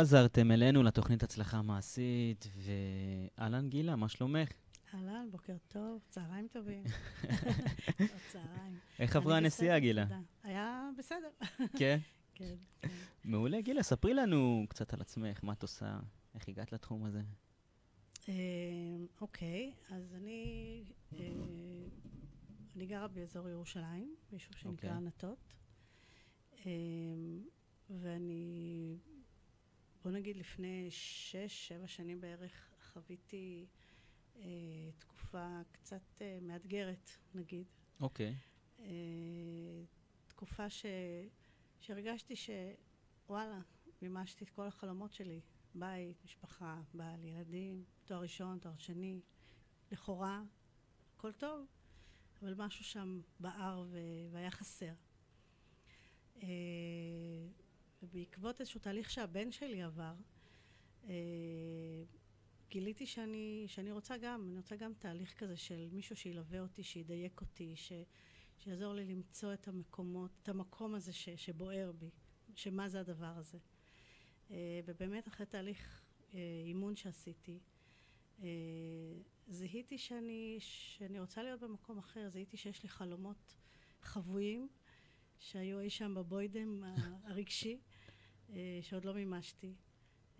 חזרתם אלינו לתוכנית הצלחה מעשית, ואהלן גילה, מה שלומך? אהלן, בוקר טוב, צהריים טובים. צהריים. איך עברה הנסיעה, גילה? היה בסדר. כן? כן, כן. מעולה, גילה, ספרי לנו קצת על עצמך, מה את עושה, איך הגעת לתחום הזה. אה, אוקיי, אז אני, אה, אני גרה באזור ירושלים, ביישוב שנקרא אוקיי. ענתות. אה, ואני, בוא נגיד לפני שש, שבע שנים בערך, חוויתי אה, תקופה קצת אה, מאתגרת, נגיד. אוקיי. אה, תקופה ש... שהרגשתי שוואלה, מימשתי את כל החלומות שלי. בית, משפחה, בעל, ילדים, תואר ראשון, תואר שני, לכאורה, הכל טוב, אבל משהו שם בער ו... והיה חסר. אה, ובעקבות איזשהו תהליך שהבן שלי עבר, אה, גיליתי שאני, שאני רוצה גם, אני רוצה גם תהליך כזה של מישהו שילווה אותי, שידייק אותי, ש, שיעזור לי למצוא את המקומות, את המקום הזה ש, שבוער בי, שמה זה הדבר הזה. אה, ובאמת אחרי תהליך אה, אימון שעשיתי, אה, זיהיתי שאני, שאני רוצה להיות במקום אחר, זיהיתי שיש לי חלומות חבויים שהיו אי שם בבוידם הרגשי, אה, שעוד לא מימשתי,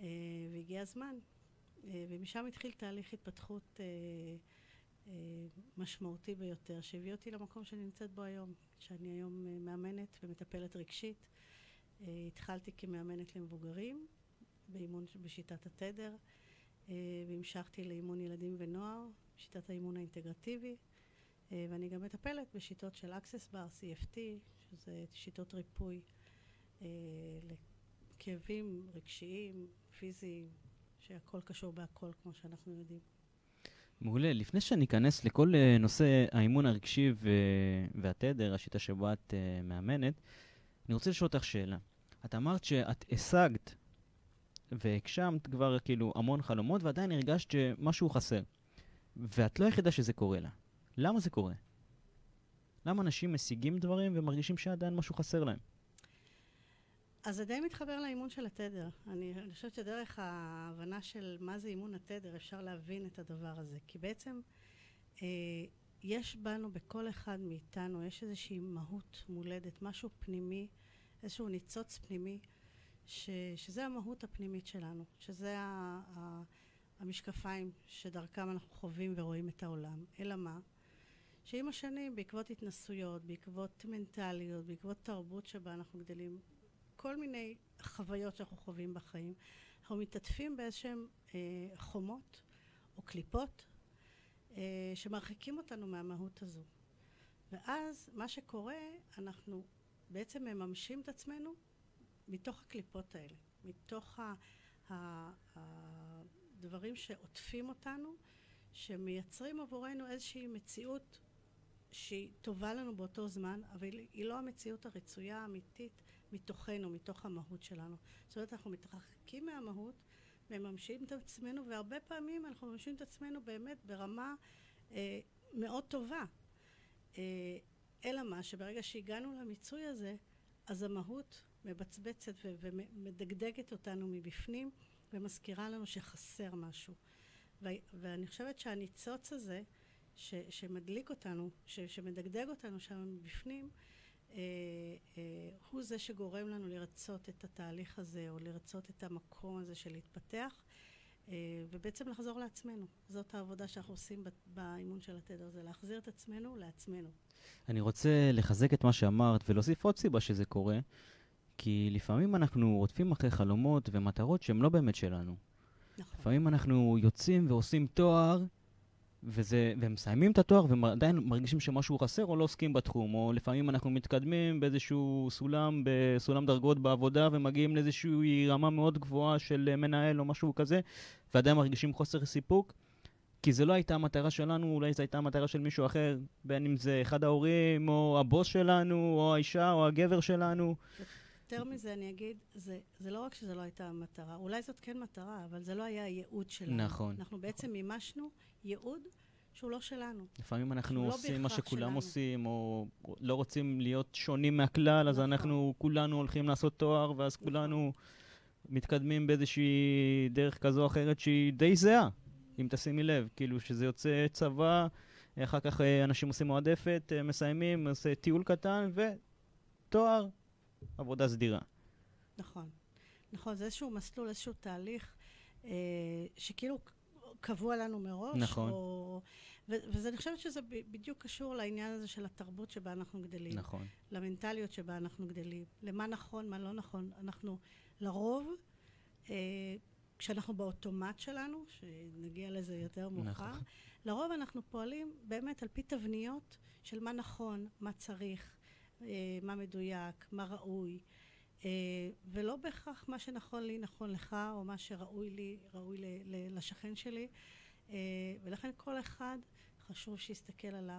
אה, והגיע הזמן. אה, ומשם התחיל תהליך התפתחות משמעותי ביותר, שהביא אותי למקום שאני נמצאת בו היום, שאני היום מאמנת ומטפלת רגשית. התחלתי כמאמנת למבוגרים, באימון בשיטת התדר, והמשכתי לאימון ילדים ונוער, בשיטת האימון האינטגרטיבי, ואני גם מטפלת בשיטות של access bar, CFT, שזה שיטות ריפוי אה, לכאבים רגשיים, פיזיים, שהכל קשור בהכל, כמו שאנחנו יודעים. מעולה. לפני שאני אכנס לכל אה, נושא האימון הרגשי ו- והתדר, השיטה שבה את אה, מאמנת, אני רוצה לשאול אותך שאלה. את אמרת שאת השגת והגשמת כבר כאילו המון חלומות, ועדיין הרגשת שמשהו חסר. ואת לא היחידה שזה קורה לה. למה זה קורה? למה אנשים משיגים דברים ומרגישים שעדיין משהו חסר להם? אז זה די מתחבר לאימון של התדר. אני, אני חושבת שדרך ההבנה של מה זה אימון התדר אפשר להבין את הדבר הזה. כי בעצם אה, יש בנו, בכל אחד מאיתנו, יש איזושהי מהות מולדת, משהו פנימי, איזשהו ניצוץ פנימי, ש, שזה המהות הפנימית שלנו, שזה ה, ה, המשקפיים שדרכם אנחנו חווים ורואים את העולם. אלא מה? שעם השנים, בעקבות התנסויות, בעקבות מנטליות, בעקבות תרבות שבה אנחנו גדלים, כל מיני חוויות שאנחנו חווים בחיים, אנחנו מתעטפים באיזשהם אה, חומות או קליפות אה, שמרחיקים אותנו מהמהות הזו. ואז מה שקורה, אנחנו בעצם מממשים את עצמנו מתוך הקליפות האלה, מתוך ה, ה, הדברים שעוטפים אותנו, שמייצרים עבורנו איזושהי מציאות שהיא טובה לנו באותו זמן, אבל היא לא המציאות הרצויה האמיתית מתוכנו, מתוך המהות שלנו. זאת אומרת, אנחנו מתרחקים מהמהות, מממשים את עצמנו, והרבה פעמים אנחנו מממשים את עצמנו באמת ברמה אה, מאוד טובה. אה, אלא מה, שברגע שהגענו למיצוי הזה, אז המהות מבצבצת ומדגדגת אותנו מבפנים, ומזכירה לנו שחסר משהו. ואני חושבת שהניצוץ הזה, ש- שמדליק אותנו, ש- שמדגדג אותנו שם מבפנים, אה, אה, הוא זה שגורם לנו לרצות את התהליך הזה, או לרצות את המקום הזה של להתפתח, אה, ובעצם לחזור לעצמנו. זאת העבודה שאנחנו עושים ב- באימון של התדר, זה להחזיר את עצמנו לעצמנו. אני רוצה לחזק את מה שאמרת ולהוסיף עוד סיבה שזה קורה, כי לפעמים אנחנו רודפים אחרי חלומות ומטרות שהן לא באמת שלנו. נכון. לפעמים אנחנו יוצאים ועושים תואר, וזה, ומסיימים את התואר ועדיין מרגישים שמשהו חסר או לא עוסקים בתחום, או לפעמים אנחנו מתקדמים באיזשהו סולם, בסולם דרגות בעבודה ומגיעים לאיזושהי רמה מאוד גבוהה של מנהל או משהו כזה, ועדיין מרגישים חוסר סיפוק, כי זה לא הייתה המטרה שלנו, אולי זו הייתה המטרה של מישהו אחר, בין אם זה אחד ההורים, או הבוס שלנו, או האישה, או הגבר שלנו. יותר מזה אני אגיד, זה, זה לא רק שזו לא הייתה המטרה, אולי זאת כן מטרה, אבל זה לא היה הייעוד שלנו. נכון. אנחנו בעצם מימשנו ייעוד שהוא לא שלנו. לפעמים אנחנו לא עושים מה בהכרח שכולם שלנו. עושים, או לא רוצים להיות שונים מהכלל, אז נכון. אנחנו כולנו הולכים לעשות תואר, ואז כולנו מתקדמים באיזושהי דרך כזו או אחרת שהיא די זהה, אם תשימי לב. כאילו שזה יוצא צבא, אחר כך אה, אנשים עושים מועדפת, אה, מסיימים, עושה טיול קטן, ותואר, עבודה סדירה. נכון. נכון, זה איזשהו מסלול, איזשהו תהליך אה, שכאילו קבוע לנו מראש. נכון. או, ו- וזה, אני חושבת שזה ב- בדיוק קשור לעניין הזה של התרבות שבה אנחנו גדלים. נכון. למנטליות שבה אנחנו גדלים. למה נכון, מה לא נכון. אנחנו לרוב, אה, כשאנחנו באוטומט שלנו, שנגיע לזה יותר מאוחר, נכון. לרוב אנחנו פועלים באמת על פי תבניות של מה נכון, מה צריך, מה מדויק, מה ראוי. אה, ולא בהכרח מה שנכון לי נכון לך, או מה שראוי לי, ראוי לשכן שלי. אה, ולכן כל אחד חשוב שיסתכל על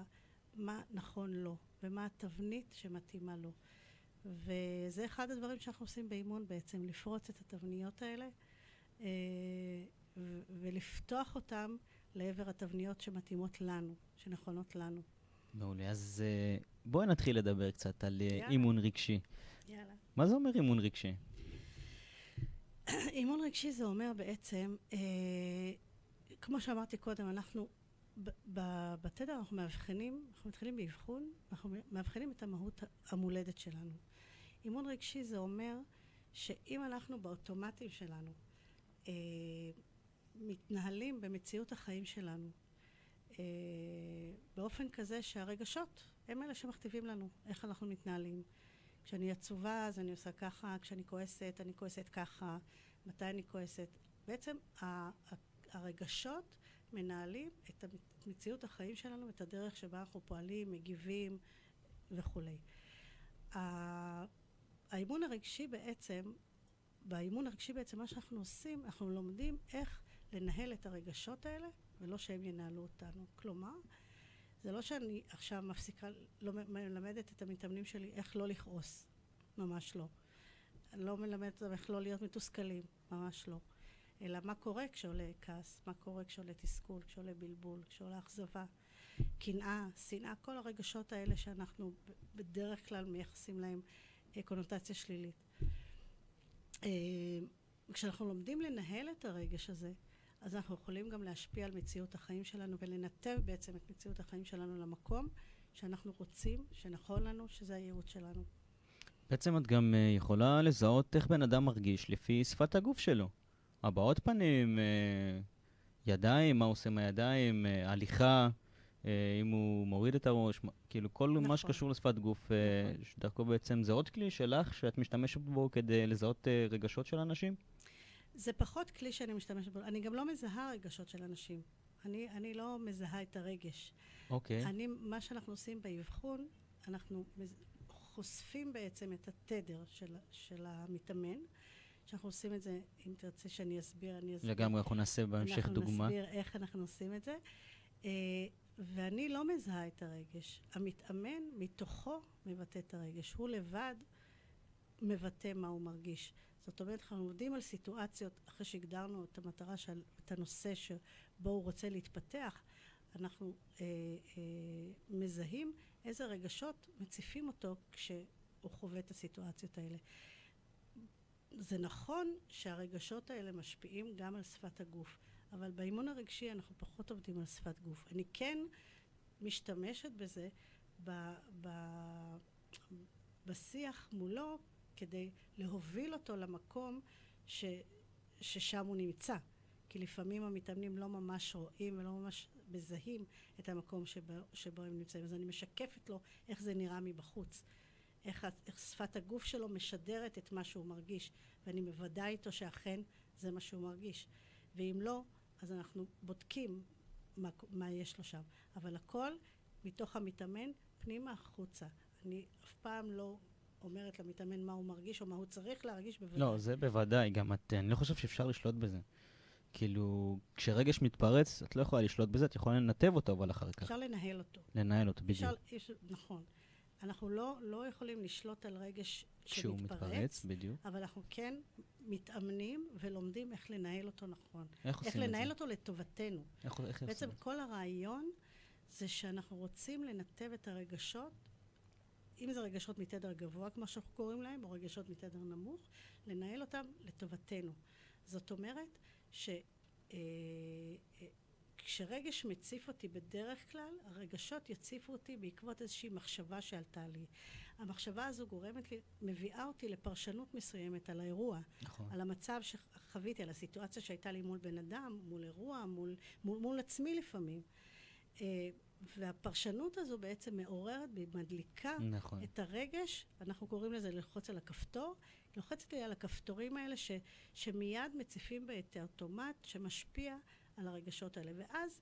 מה נכון לו, ומה התבנית שמתאימה לו. וזה אחד הדברים שאנחנו עושים באימון בעצם, לפרוץ את התבניות האלה, אה, ולפתוח אותם לעבר התבניות שמתאימות לנו, שנכונות לנו. מעולה. אז אה, בואי נתחיל לדבר קצת על אה, יאללה. אימון רגשי. יאללה. מה זה אומר אימון רגשי? אימון רגשי זה אומר בעצם, אה, כמו שאמרתי קודם, אנחנו בתדר אנחנו מאבחנים, אנחנו מתחילים באבחון, אנחנו מאבחנים את המהות המולדת שלנו. אימון רגשי זה אומר שאם אנחנו באוטומטים שלנו אה, מתנהלים במציאות החיים שלנו אה, באופן כזה שהרגשות הם אלה שמכתיבים לנו איך אנחנו מתנהלים. כשאני עצובה אז אני עושה ככה, כשאני כועסת אני כועסת ככה, מתי אני כועסת. בעצם הרגשות מנהלים את מציאות החיים שלנו, את הדרך שבה אנחנו פועלים, מגיבים וכולי. האימון הרגשי בעצם, באימון הרגשי בעצם מה שאנחנו עושים, אנחנו לומדים איך לנהל את הרגשות האלה ולא שהם ינהלו אותנו. כלומר, זה לא שאני עכשיו מפסיקה, לא מלמדת את המתאמנים שלי איך לא לכעוס, ממש לא. אני לא מלמדת אותם איך לא להיות מתוסכלים, ממש לא. אלא מה קורה כשעולה כעס, מה קורה כשעולה תסכול, כשעולה בלבול, כשעולה אכזבה, קנאה, שנאה, כל הרגשות האלה שאנחנו בדרך כלל מייחסים להם אה, קונוטציה שלילית. אה, כשאנחנו לומדים לנהל את הרגש הזה, אז אנחנו יכולים גם להשפיע על מציאות החיים שלנו ולנתב בעצם את מציאות החיים שלנו למקום שאנחנו רוצים, שנכון לנו, שזה הייעוד שלנו. בעצם את גם אה, יכולה לזהות איך בן אדם מרגיש לפי שפת הגוף שלו. הבעות פנים, אה, ידיים, מה עושה עם הידיים, אה, הליכה, אם הוא מוריד את הראש, כאילו כל נכון. מה שקשור לשפת גוף, נכון. שדרכו בעצם זה עוד כלי שלך שאת משתמשת בו כדי לזהות רגשות של אנשים? זה פחות כלי שאני משתמשת בו. אני גם לא מזהה רגשות של אנשים. אני, אני לא מזהה את הרגש. אוקיי. אני, מה שאנחנו עושים באבחון, אנחנו חושפים בעצם את התדר של, של המתאמן. שאנחנו עושים את זה, אם תרצה שאני אסביר, אני אסביר. לגמרי, אנחנו נעשה בהמשך אנחנו דוגמה. נסביר איך אנחנו עושים את זה. אה, ואני לא מזהה את הרגש. המתאמן מתוכו מבטא את הרגש. הוא לבד מבטא מה הוא מרגיש. זאת אומרת, אנחנו עובדים על סיטואציות, אחרי שהגדרנו את המטרה של, את הנושא שבו הוא רוצה להתפתח, אנחנו אה, אה, מזהים איזה רגשות מציפים אותו כשהוא חווה את הסיטואציות האלה. זה נכון שהרגשות האלה משפיעים גם על שפת הגוף, אבל באימון הרגשי אנחנו פחות עובדים על שפת גוף. אני כן משתמשת בזה ב, ב, בשיח מולו כדי להוביל אותו למקום ש, ששם הוא נמצא. כי לפעמים המתאמנים לא ממש רואים ולא ממש מזהים את המקום שבו, שבו הם נמצאים. אז אני משקפת לו איך זה נראה מבחוץ. איך, איך שפת הגוף שלו משדרת את מה שהוא מרגיש, ואני מוודאה איתו שאכן זה מה שהוא מרגיש. ואם לא, אז אנחנו בודקים מה, מה יש לו שם. אבל הכל מתוך המתאמן פנימה החוצה. אני אף פעם לא אומרת למתאמן מה הוא מרגיש או מה הוא צריך להרגיש בוודאי. לא, זה בוודאי, גם את, אני לא חושב שאפשר לשלוט בזה. כאילו, כשרגש מתפרץ, את לא יכולה לשלוט בזה, את יכולה לנתב אותו אבל אחר כך. אפשר לנהל אותו. לנהל אותו, בדיוק. אפשר, יש, נכון. אנחנו לא, לא יכולים לשלוט על רגש כשהוא שמתפרץ, מתפרץ, בדיוק. אבל אנחנו כן מתאמנים ולומדים איך לנהל אותו נכון. איך איך עושים את לנהל זה? אותו לטובתנו. איך איך בעצם את? כל הרעיון זה שאנחנו רוצים לנתב את הרגשות אם זה רגשות מתדר גבוה, כמו שאנחנו קוראים להם, או רגשות מתדר נמוך, לנהל אותם לטובתנו. זאת אומרת, ש... אה, אה, כשרגש מציף אותי בדרך כלל, הרגשות יציפו אותי בעקבות איזושהי מחשבה שעלתה לי. המחשבה הזו גורמת לי, מביאה אותי לפרשנות מסוימת על האירוע. נכון. על המצב שחוויתי, על הסיטואציה שהייתה לי מול בן אדם, מול אירוע, מול, מול, מול עצמי לפעמים. והפרשנות הזו בעצם מעוררת ומדליקה נכון. את הרגש, אנחנו קוראים לזה ללחוץ על הכפתור, לוחצת לי על הכפתורים האלה ש, שמיד מציפים בה את האוטומט שמשפיע על הרגשות האלה. ואז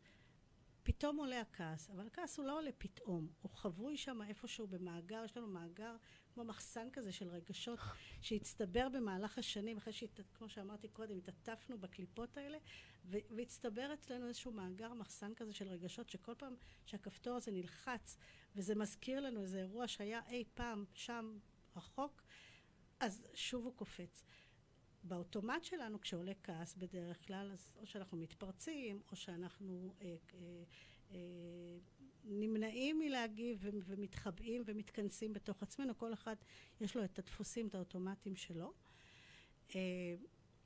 פתאום עולה הכעס, אבל הכעס הוא לא עולה פתאום, הוא חבוי שם איפשהו במאגר, יש לנו מאגר כמו מחסן כזה של רגשות שהצטבר במהלך השנים, אחרי שכמו שאמרתי קודם, התעטפנו בקליפות האלה, והצטבר אצלנו איזשהו מאגר מחסן כזה של רגשות, שכל פעם שהכפתור הזה נלחץ, וזה מזכיר לנו איזה אירוע שהיה אי פעם שם רחוק, אז שוב הוא קופץ. באוטומט שלנו כשעולה כעס בדרך כלל, אז או שאנחנו מתפרצים, או שאנחנו אה, אה, אה, נמנעים מלהגיב ומתחבאים ומתכנסים בתוך עצמנו, כל אחד יש לו את הדפוסים, את האוטומטים שלו. אה,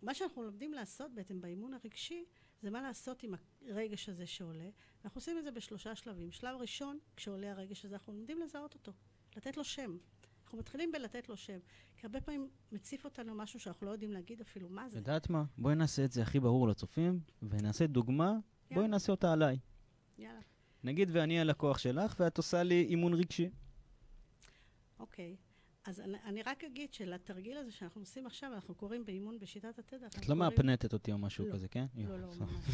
מה שאנחנו לומדים לעשות בעצם באימון הרגשי, זה מה לעשות עם הרגש הזה שעולה. אנחנו עושים את זה בשלושה שלבים. שלב ראשון, כשעולה הרגש הזה, אנחנו לומדים לזהות אותו, לתת לו שם. אנחנו מתחילים בלתת לו שם. כי הרבה פעמים מציף אותנו משהו שאנחנו לא יודעים להגיד אפילו מה זה. יודעת מה? בואי נעשה את זה הכי ברור לצופים, ונעשה דוגמה, יאללה. בואי נעשה אותה עליי. יאללה. נגיד ואני הלקוח שלך, ואת עושה לי אימון רגשי. אוקיי. אז אני, אני רק אגיד שלתרגיל הזה שאנחנו עושים עכשיו, אנחנו קוראים באימון בשיטת התדר. את לא קוראים... מאפנטת אותי או משהו לא, כזה, כן? לא, לא, ממש.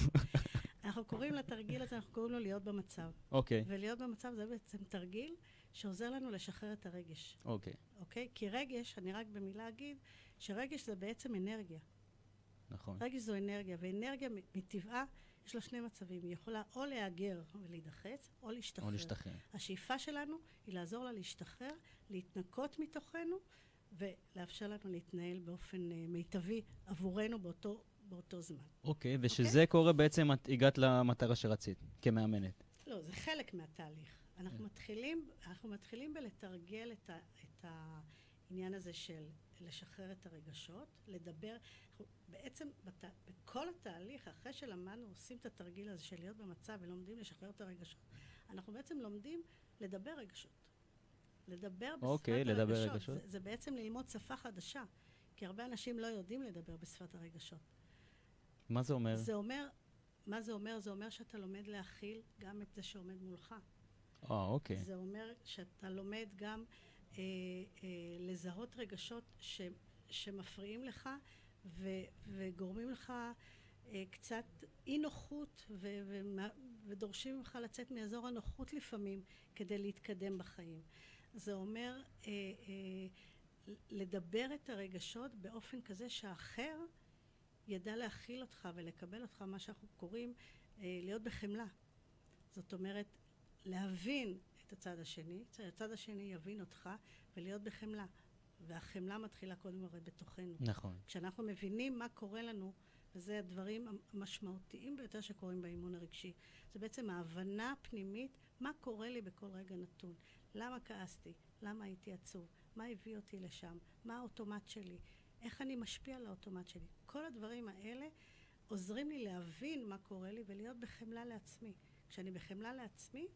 אנחנו קוראים לתרגיל הזה, אנחנו קוראים לו להיות במצב. אוקיי. ולהיות במצב זה בעצם תרגיל שעוזר לנו לשחרר את הרגש. אוקיי. אוקיי? כי רגש, אני רק במילה אגיד, שרגש זה בעצם אנרגיה. נכון. רגש זו אנרגיה, ואנרגיה מטבעה יש לה שני מצבים. היא יכולה או להגר ולהידחץ, או להשתחרר. או להשתחרר. השאיפה שלנו היא לעזור לה להשתחרר, להתנקות מתוכנו, ולאפשר לנו להתנהל באופן uh, מיטבי עבורנו באותו, באותו זמן. אוקיי, ושזה okay? אוקיי? קורה בעצם, את הגעת למטרה שרצית, כמאמנת. לא, זה חלק מהתהליך. אנחנו, yeah. כן. מתחילים, אנחנו מתחילים בלתרגל את, ה, את העניין הזה של לשחרר את הרגשות, לדבר, אנחנו בעצם בת, בכל התהליך, אחרי שלמדנו, עושים את התרגיל הזה של להיות במצב ולומדים לשחרר את הרגשות, אנחנו בעצם לומדים לדבר רגשות. לדבר בשפת okay, אוקיי, לדבר הרגשות. רגשות. זה, זה בעצם ללמוד שפה חדשה, כי הרבה אנשים לא יודעים לדבר בשפת הרגשות. מה זה אומר? זה אומר, מה זה אומר? זה אומר שאתה לומד להכיל גם את זה שעומד מולך. אה, אוקיי. זה אומר שאתה לומד גם אה, אה, לזהות רגשות ש, שמפריעים לך ו, וגורמים לך אה, קצת אי נוחות ו, ו, ודורשים ממך לצאת מאזור הנוחות לפעמים כדי להתקדם בחיים. זה אומר אה, אה, לדבר את הרגשות באופן כזה שהאחר ידע להכיל אותך ולקבל אותך, מה שאנחנו קוראים אה, להיות בחמלה. זאת אומרת, להבין את הצד השני, הצד השני יבין אותך ולהיות בחמלה. והחמלה מתחילה קודם הרי בתוכנו. נכון. כשאנחנו מבינים מה קורה לנו, וזה הדברים המשמעותיים ביותר שקורים באימון הרגשי. זה בעצם ההבנה הפנימית, מה קורה לי בכל רגע נתון. למה כעסתי? למה הייתי עצוב? מה הביא אותי לשם? מה האוטומט שלי? איך אני משפיע על האוטומט שלי? כל הדברים האלה עוזרים לי להבין מה קורה לי ולהיות בחמלה לעצמי. כשאני בחמלה לעצמי,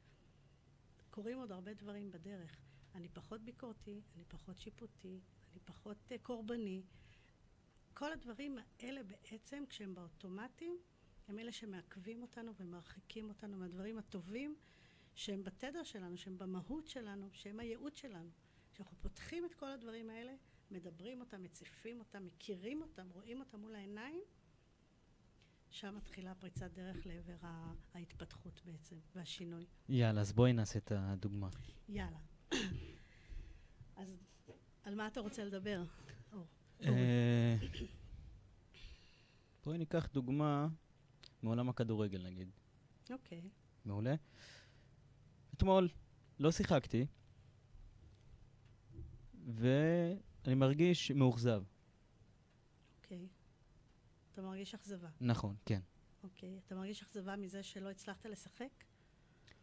קורים עוד הרבה דברים בדרך. אני פחות ביקורתי, אני פחות שיפוטי, אני פחות uh, קורבני. כל הדברים האלה בעצם, כשהם באוטומטים, הם אלה שמעכבים אותנו ומרחיקים אותנו מהדברים הטובים שהם בתדר שלנו, שהם במהות שלנו, שהם הייעוד שלנו. כשאנחנו פותחים את כל הדברים האלה, מדברים אותם, מציפים אותם, מכירים אותם, רואים אותם מול העיניים, שם מתחילה פריצת דרך לעבר ההתפתחות בעצם, והשינוי. יאללה, אז בואי נעשה את הדוגמה. יאללה. אז על מה אתה רוצה לדבר? אה, בואי ניקח דוגמה מעולם הכדורגל, נגיד. אוקיי. מעולה. אתמול לא שיחקתי, ואני מרגיש מאוכזב. אתה מרגיש אכזבה. נכון, כן. אוקיי. אתה מרגיש אכזבה מזה שלא הצלחת לשחק?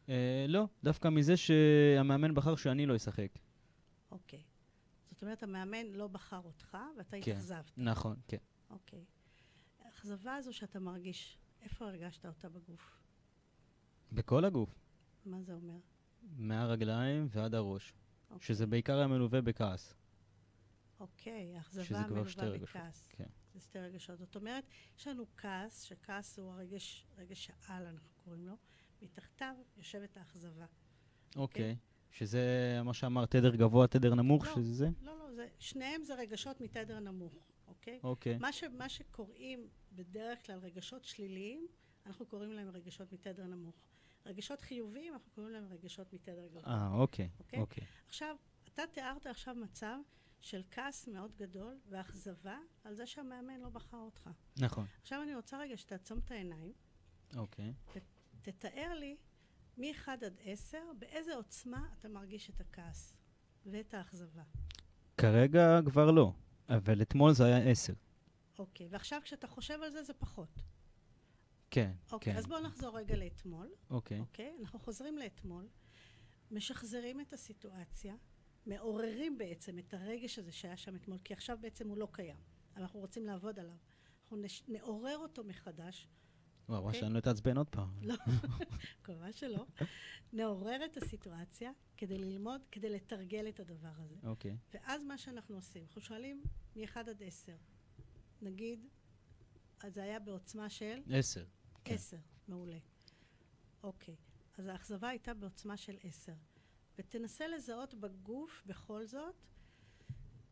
אה, לא, דווקא מזה שהמאמן בחר שאני לא אשחק. אוקיי. זאת אומרת, המאמן לא בחר אותך, ואתה כן. התאכזבת. נכון, כן. אוקיי. האכזבה הזו שאתה מרגיש, איפה הרגשת אותה בגוף? בכל הגוף, מה זה אומר? מהרגליים ועד הראש, אוקיי. שזה בעיקר היה מלווה בכעס. אוקיי, האכזבה מלווה בכעס. כן. שתי רגשות. זאת אומרת, יש לנו כעס, שכעס הוא הרגש, רגש העל, אנחנו קוראים לו, מתחתיו יושבת האכזבה. אוקיי. שזה מה שאמר, תדר גבוה, תדר נמוך, לא. שזה זה? לא, לא, זה, שניהם זה רגשות מתדר נמוך, אוקיי? אוקיי. מה, ש, מה שקוראים בדרך כלל רגשות שליליים, אנחנו קוראים להם רגשות מתדר נמוך. רגשות חיוביים, אנחנו קוראים להם רגשות מתדר גבוה. אה, אוקיי. אוקיי? אוקיי. עכשיו, אתה תיארת עכשיו מצב של כעס מאוד גדול ואכזבה על זה שהמאמן לא בחר אותך. נכון. עכשיו אני רוצה רגע שתעצום את העיניים, אוקיי. תתאר לי מ-1 עד 10, באיזה עוצמה אתה מרגיש את הכעס ואת האכזבה. כרגע כבר לא, אבל אתמול זה היה עשר. אוקיי, ועכשיו כשאתה חושב על זה, זה פחות. כן, אוקיי, כן. אז בואו נחזור רגע לאתמול, אוקיי. אוקיי? אנחנו חוזרים לאתמול, משחזרים את הסיטואציה, מעוררים בעצם את הרגש הזה שהיה שם אתמול, כי עכשיו בעצם הוא לא קיים, אנחנו רוצים לעבוד עליו. אנחנו נש... נעורר אותו מחדש, וואו, אוקיי. שאני לא אתעצבן עוד פעם. לא, כמובן שלא. נעורר את הסיטואציה כדי ללמוד, כדי לתרגל את הדבר הזה. אוקיי. ואז מה שאנחנו עושים, אנחנו שואלים מ-1 עד 10. נגיד, אז זה היה בעוצמה של עשר. כן. 10. מעולה. אוקיי. אז האכזבה הייתה בעוצמה של 10. ותנסה לזהות בגוף, בכל זאת,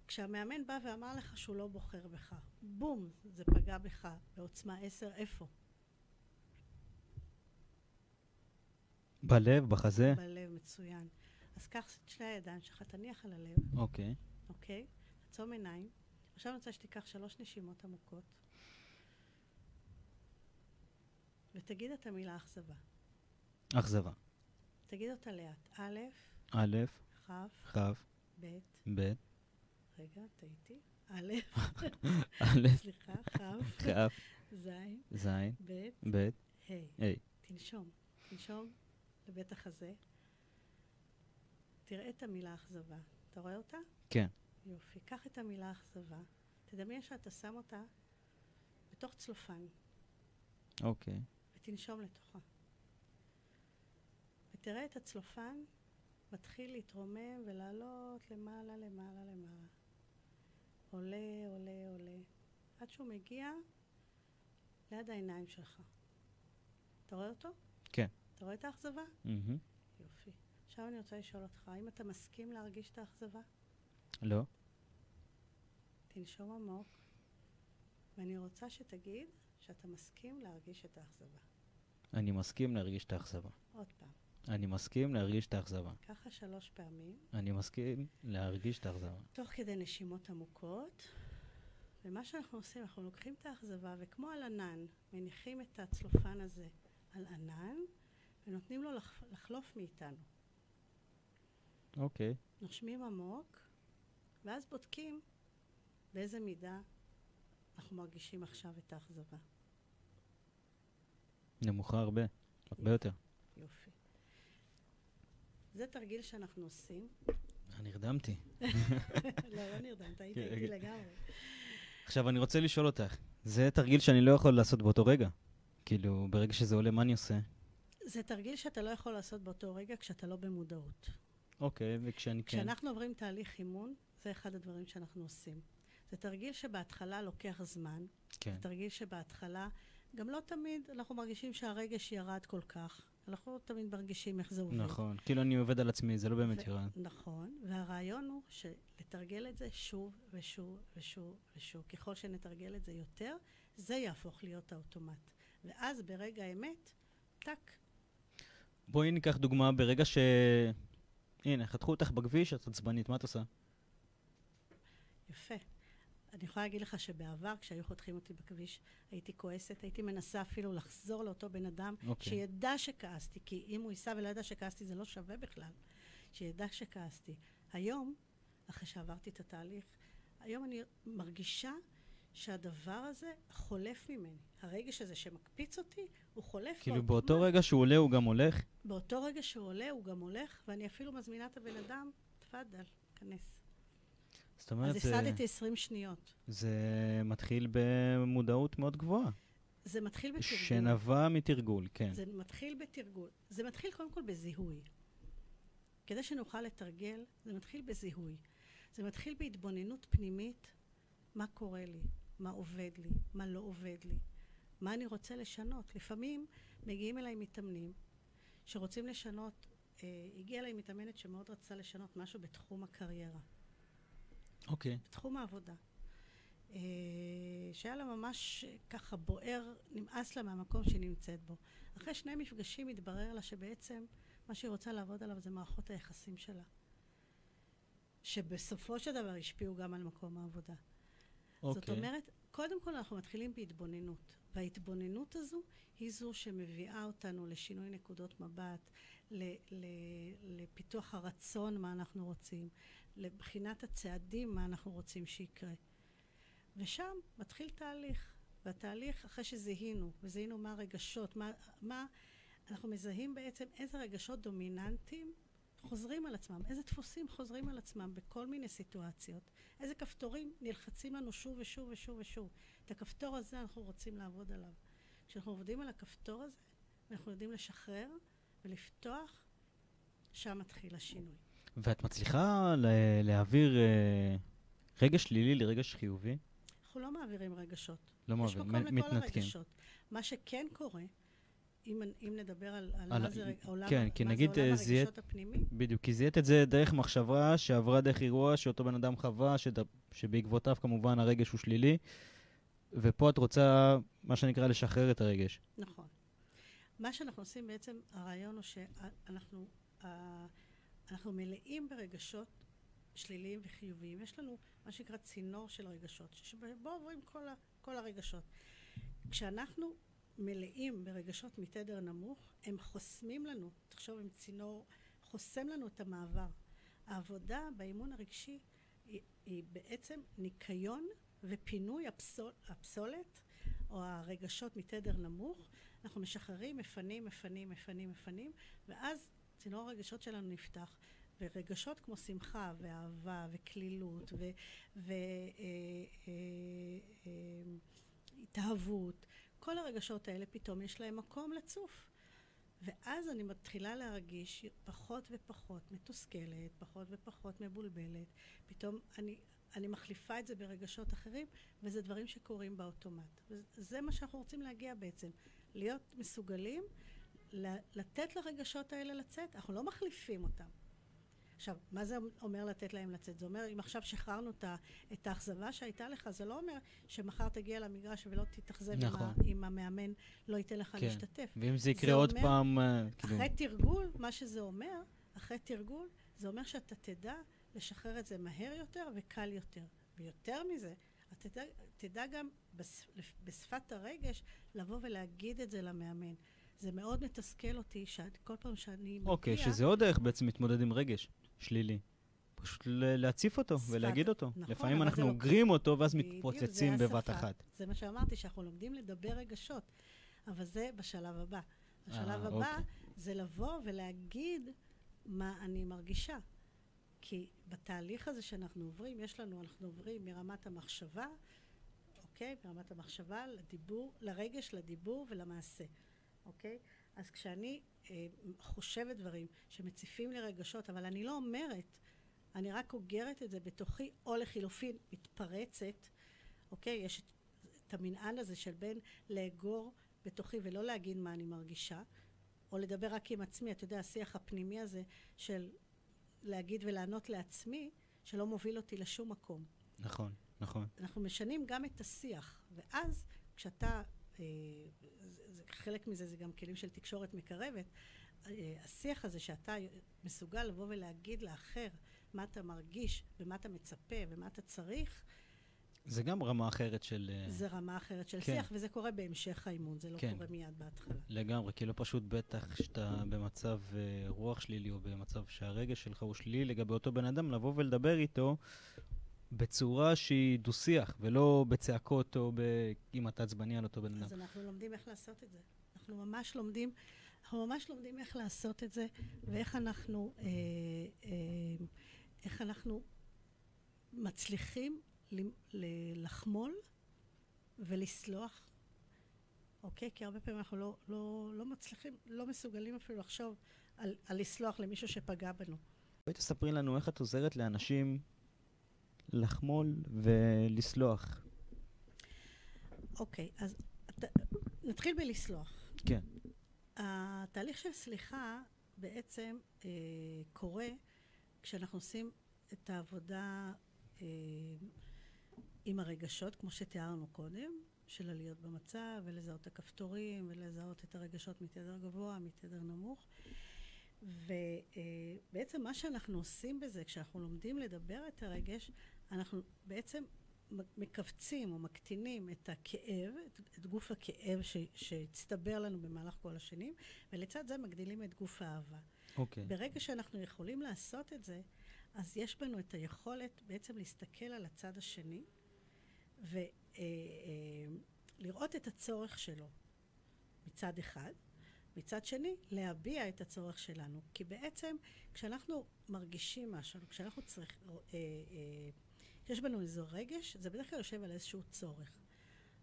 כשהמאמן בא ואמר לך שהוא לא בוחר בך. בום, זה פגע בך בעוצמה 10, איפה? בלב, בחזה? בלב, מצוין. אז קח את שתי הידיים שלך, תניח על הלב, אוקיי. אוקיי? עצום עיניים. עכשיו אני רוצה שתיקח שלוש נשימות עמוקות, ותגיד את המילה אכזבה. אכזבה. תגיד אותה לאט. א', א', כ', ב', ב', רגע, טעיתי. א', א', סליחה, כ', ז', ז', ב', ב'. ה'. תנשום. תנשום לבית החזה. תראה את המילה אכזבה. אתה רואה אותה? כן. יופי. קח את המילה אכזבה. תדמיין שאתה שם אותה בתוך צלופן, אוקיי. ותנשום לתוכה. ותראה את הצלופן מתחיל להתרומם ולעלות למעלה, למעלה, למעלה. עולה, עולה, עולה. עד שהוא מגיע ליד העיניים שלך. אתה רואה אותו? כן. אתה רואה את האכזבה? מהמם. יופי. עכשיו אני רוצה לשאול אותך, האם אתה מסכים להרגיש את האכזבה? לא. תנשום עמוק, ואני רוצה שתגיד שאתה מסכים להרגיש את האכזבה. אני מסכים להרגיש את האכזבה. עוד פעם, אני מסכים להרגיש את האכזבה. ככה שלוש פעמים, אני מסכים להרגיש את האכזבה. תוך כדי נשימות עמוקות, ומה שאנחנו עושים, אנחנו לוקחים את האכזבה, וכמו על ענן, מניחים את הצלופן הזה על ענן, ונותנים לו לח... לחלוף מאיתנו. אוקיי. נושמים עמוק, ואז בודקים באיזה מידה אנחנו מרגישים עכשיו את האכזבה. נמוכה הרבה. הרבה יותר. יופי. זה תרגיל שאנחנו עושים. נרדמתי. לא, לא נרדמת, היית כן, איתי כן. לגמרי. עכשיו, אני רוצה לשאול אותך, זה תרגיל שאני לא יכול לעשות באותו רגע. כאילו, ברגע שזה עולה, מה אני עושה? זה תרגיל שאתה לא יכול לעשות באותו רגע כשאתה לא במודעות. אוקיי, וכשאני כן... כשאנחנו עוברים תהליך אימון, זה אחד הדברים שאנחנו עושים. זה תרגיל שבהתחלה לוקח זמן, כן. זה תרגיל שבהתחלה, גם לא תמיד אנחנו מרגישים שהרגש ירד כל כך. אנחנו לא תמיד מרגישים איך זה עובד. נכון. כאילו אני עובד על עצמי, זה לא באמת ירד. נכון, והרעיון הוא שלתרגל את זה שוב ושוב ושוב ושוב. ככל שנתרגל את זה יותר, זה יהפוך להיות האוטומט. ואז ברגע האמת, טאק, בואי ניקח דוגמה ברגע ש... הנה, חתכו אותך בכביש, את עצבנית, מה את עושה? יפה. אני יכולה להגיד לך שבעבר, כשהיו חותכים אותי בכביש, הייתי כועסת, הייתי מנסה אפילו לחזור לאותו בן אדם, אוקיי. שידע שכעסתי, כי אם הוא ייסע ולא ידע שכעסתי, זה לא שווה בכלל. שידע שכעסתי. היום, אחרי שעברתי את התהליך, היום אני מרגישה שהדבר הזה חולף ממני. הרגש הזה שמקפיץ אותי, הוא חולף כאילו. באותו רגע שהוא עולה הוא גם הולך? באותו רגע שהוא עולה, הוא גם הולך, ואני אפילו מזמינה את הבן אדם, תפאדל, להיכנס. זאת אומרת, אז זה, הפסדתי 20 שניות. זה מתחיל במודעות מאוד גבוהה. זה מתחיל בתרגול. שנבע מתרגול, כן. זה מתחיל בתרגול. זה מתחיל קודם כל בזיהוי. כדי שנוכל לתרגל, זה מתחיל בזיהוי. זה מתחיל בהתבוננות פנימית, מה קורה לי, מה עובד לי, מה לא עובד לי, מה אני רוצה לשנות. לפעמים מגיעים אליי מתאמנים שרוצים לשנות, אה, הגיעה אליי מתאמנת שמאוד רצתה לשנות משהו בתחום הקריירה, אוקיי. בתחום העבודה. אה, שהיה לה ממש ככה בוער, נמאס לה מהמקום שהיא נמצאת בו. אחרי שני מפגשים התברר לה שבעצם מה שהיא רוצה לעבוד עליו זה מערכות היחסים שלה. שבסופו של דבר השפיעו גם על מקום העבודה. אוקיי. זאת אומרת, קודם כל אנחנו מתחילים בהתבוננות, וההתבוננות הזו היא זו שמביאה אותנו לשינוי נקודות מבט, ל- ל- לפיתוח הרצון מה אנחנו רוצים, לבחינת הצעדים מה אנחנו רוצים שיקרה. ושם מתחיל תהליך, והתהליך אחרי שזיהינו, וזיהינו מה הרגשות, מה, מה אנחנו מזהים בעצם איזה רגשות דומיננטיים חוזרים על עצמם, איזה דפוסים חוזרים על עצמם בכל מיני סיטואציות, איזה כפתורים נלחצים לנו שוב ושוב ושוב ושוב. את הכפתור הזה אנחנו רוצים לעבוד עליו. כשאנחנו עובדים על הכפתור הזה, אנחנו יודעים לשחרר ולפתוח, שם מתחיל השינוי. ואת מצליחה ל- להעביר אה, רגש שלילי לרגש חיובי? אנחנו לא מעבירים רגשות. לא יש מעביר, מקום מ- לכל מתנתקים. הרגשות. מה שכן קורה, אם, אם נדבר על, על, על מה זה עולם, כן, כי מה נגיד, זה עולם אה, זיהית- הרגשות הפנימי, בדיוק, כי זיהית את זה דרך מחשבה שעברה דרך אירוע שאותו בן אדם חווה, שד... שבעקבותיו כמובן הרגש הוא שלילי, ופה את רוצה, מה שנקרא, לשחרר את הרגש. נכון. מה שאנחנו עושים בעצם, הרעיון הוא שאנחנו אה, אנחנו מלאים ברגשות שליליים וחיוביים. יש לנו מה שנקרא צינור של רגשות, שבו עוברים כל, ה, כל הרגשות. כשאנחנו מלאים ברגשות מתדר נמוך, הם חוסמים לנו, תחשוב עם צינור, חוסם לנו את המעבר. העבודה באימון הרגשי היא, היא בעצם ניקיון ופינוי הפסול, הפסולת או הרגשות מתדר נמוך. אנחנו משחררים, מפנים, מפנים, מפנים, מפנים, ואז צינור הרגשות שלנו נפתח. ורגשות כמו שמחה ואהבה וכלילות והתאהבות, כל הרגשות האלה פתאום יש להם מקום לצוף. ואז אני מתחילה להרגיש פחות ופחות מתוסכלת, פחות ופחות מבולבלת. פתאום אני, אני מחליפה את זה ברגשות אחרים, וזה דברים שקורים באוטומט. וזה מה שאנחנו רוצים להגיע בעצם, להיות מסוגלים לתת לרגשות האלה לצאת. אנחנו לא מחליפים אותם. עכשיו, מה זה אומר לתת להם לצאת? זה אומר, אם עכשיו שחררנו את האכזבה שהייתה לך, זה לא אומר שמחר תגיע למגרש ולא תתאכזב נכון. אם, אם המאמן לא ייתן לך כן. להשתתף. ואם זה יקרה זה עוד אומר- פעם, אה, כאילו... אחרי תרגול, מה שזה אומר, אחרי תרגול, זה אומר שאתה תדע לשחרר את זה מהר יותר וקל יותר. ויותר מזה, אתה תדע, תדע גם בש, בשפת הרגש לבוא ולהגיד את זה למאמן. זה מאוד מתסכל אותי שכל פעם שאני מגיע... אוקיי, שזה עוד דרך בעצם להתמודד עם רגש שלילי. פשוט להציף אותו שפת- ולהגיד אותו. נכון, לפעמים אנחנו לא- אוגרים אותו ואז מתפוצצים בבת. אחת. זה מה שאמרתי, שאנחנו לומדים לדבר רגשות, אבל זה בשלב הבא. השלב אה, הבא אוקיי. זה לבוא ולהגיד מה אני מרגישה. כי בתהליך הזה שאנחנו עוברים, יש לנו, אנחנו עוברים מרמת המחשבה, אוקיי? מרמת המחשבה לדיבור, לרגש, לדיבור ולמעשה, אוקיי? אז כשאני אה, חושבת דברים שמציפים לי רגשות, אבל אני לא אומרת, אני רק אוגרת את זה בתוכי, או לחילופין מתפרצת, אוקיי? יש את, את המנען הזה של בין לאגור בתוכי ולא להגיד מה אני מרגישה, או לדבר רק עם עצמי, אתה יודע, השיח הפנימי הזה של להגיד ולענות לעצמי, שלא מוביל אותי לשום מקום. נכון, נכון. אנחנו משנים גם את השיח, ואז כשאתה, אה, חלק מזה זה גם כלים של תקשורת מקרבת, אה, השיח הזה שאתה מסוגל לבוא ולהגיד לאחר מה אתה מרגיש ומה אתה מצפה ומה אתה צריך, זה גם רמה אחרת של... אה, זה רמה אחרת של כן. שיח, וזה קורה בהמשך האימון, זה לא כן. קורה מיד בהתחלה. לגמרי, כי לא פשוט בטח כשאתה במצב אה, רוח שלילי או במצב שהרגש שלך הוא שלילי לגבי אותו בן אדם, לבוא ולדבר איתו בצורה שהיא דו-שיח, ולא בצעקות או ב... אם אתה עצבני על אותו בן אדם. אז אנחנו לומדים איך לעשות את זה. אנחנו ממש לומדים, אנחנו ממש לומדים איך לעשות את זה, ואיך אנחנו, אה, אה, איך אנחנו מצליחים לחמול ולסלוח, אוקיי? כי הרבה פעמים אנחנו לא, לא, לא מצליחים, לא מסוגלים אפילו לחשוב על, על לסלוח למישהו שפגע בנו. בואי תספרי לנו איך את עוזרת לאנשים לחמול ולסלוח. אוקיי, אז נתחיל בלסלוח. כן. התהליך של סליחה בעצם אה, קורה כשאנחנו עושים את העבודה אה, עם הרגשות, כמו שתיארנו קודם, של עליות במצב, ולזהות את הכפתורים, ולזהות את הרגשות מתדר גבוה, מתדר נמוך. ובעצם מה שאנחנו עושים בזה, כשאנחנו לומדים לדבר את הרגש, אנחנו בעצם מכווצים או מקטינים את הכאב, את, את גוף הכאב שהצטבר לנו במהלך כל השנים, ולצד זה מגדילים את גוף האהבה. אוקיי. Okay. ברגע שאנחנו יכולים לעשות את זה, אז יש בנו את היכולת בעצם להסתכל על הצד השני ולראות אה, אה, את הצורך שלו מצד אחד, מצד שני, להביע את הצורך שלנו. כי בעצם, כשאנחנו מרגישים משהו, כשאנחנו צריכים, אה, אה, יש בנו איזה רגש, זה בדרך כלל יושב על איזשהו צורך.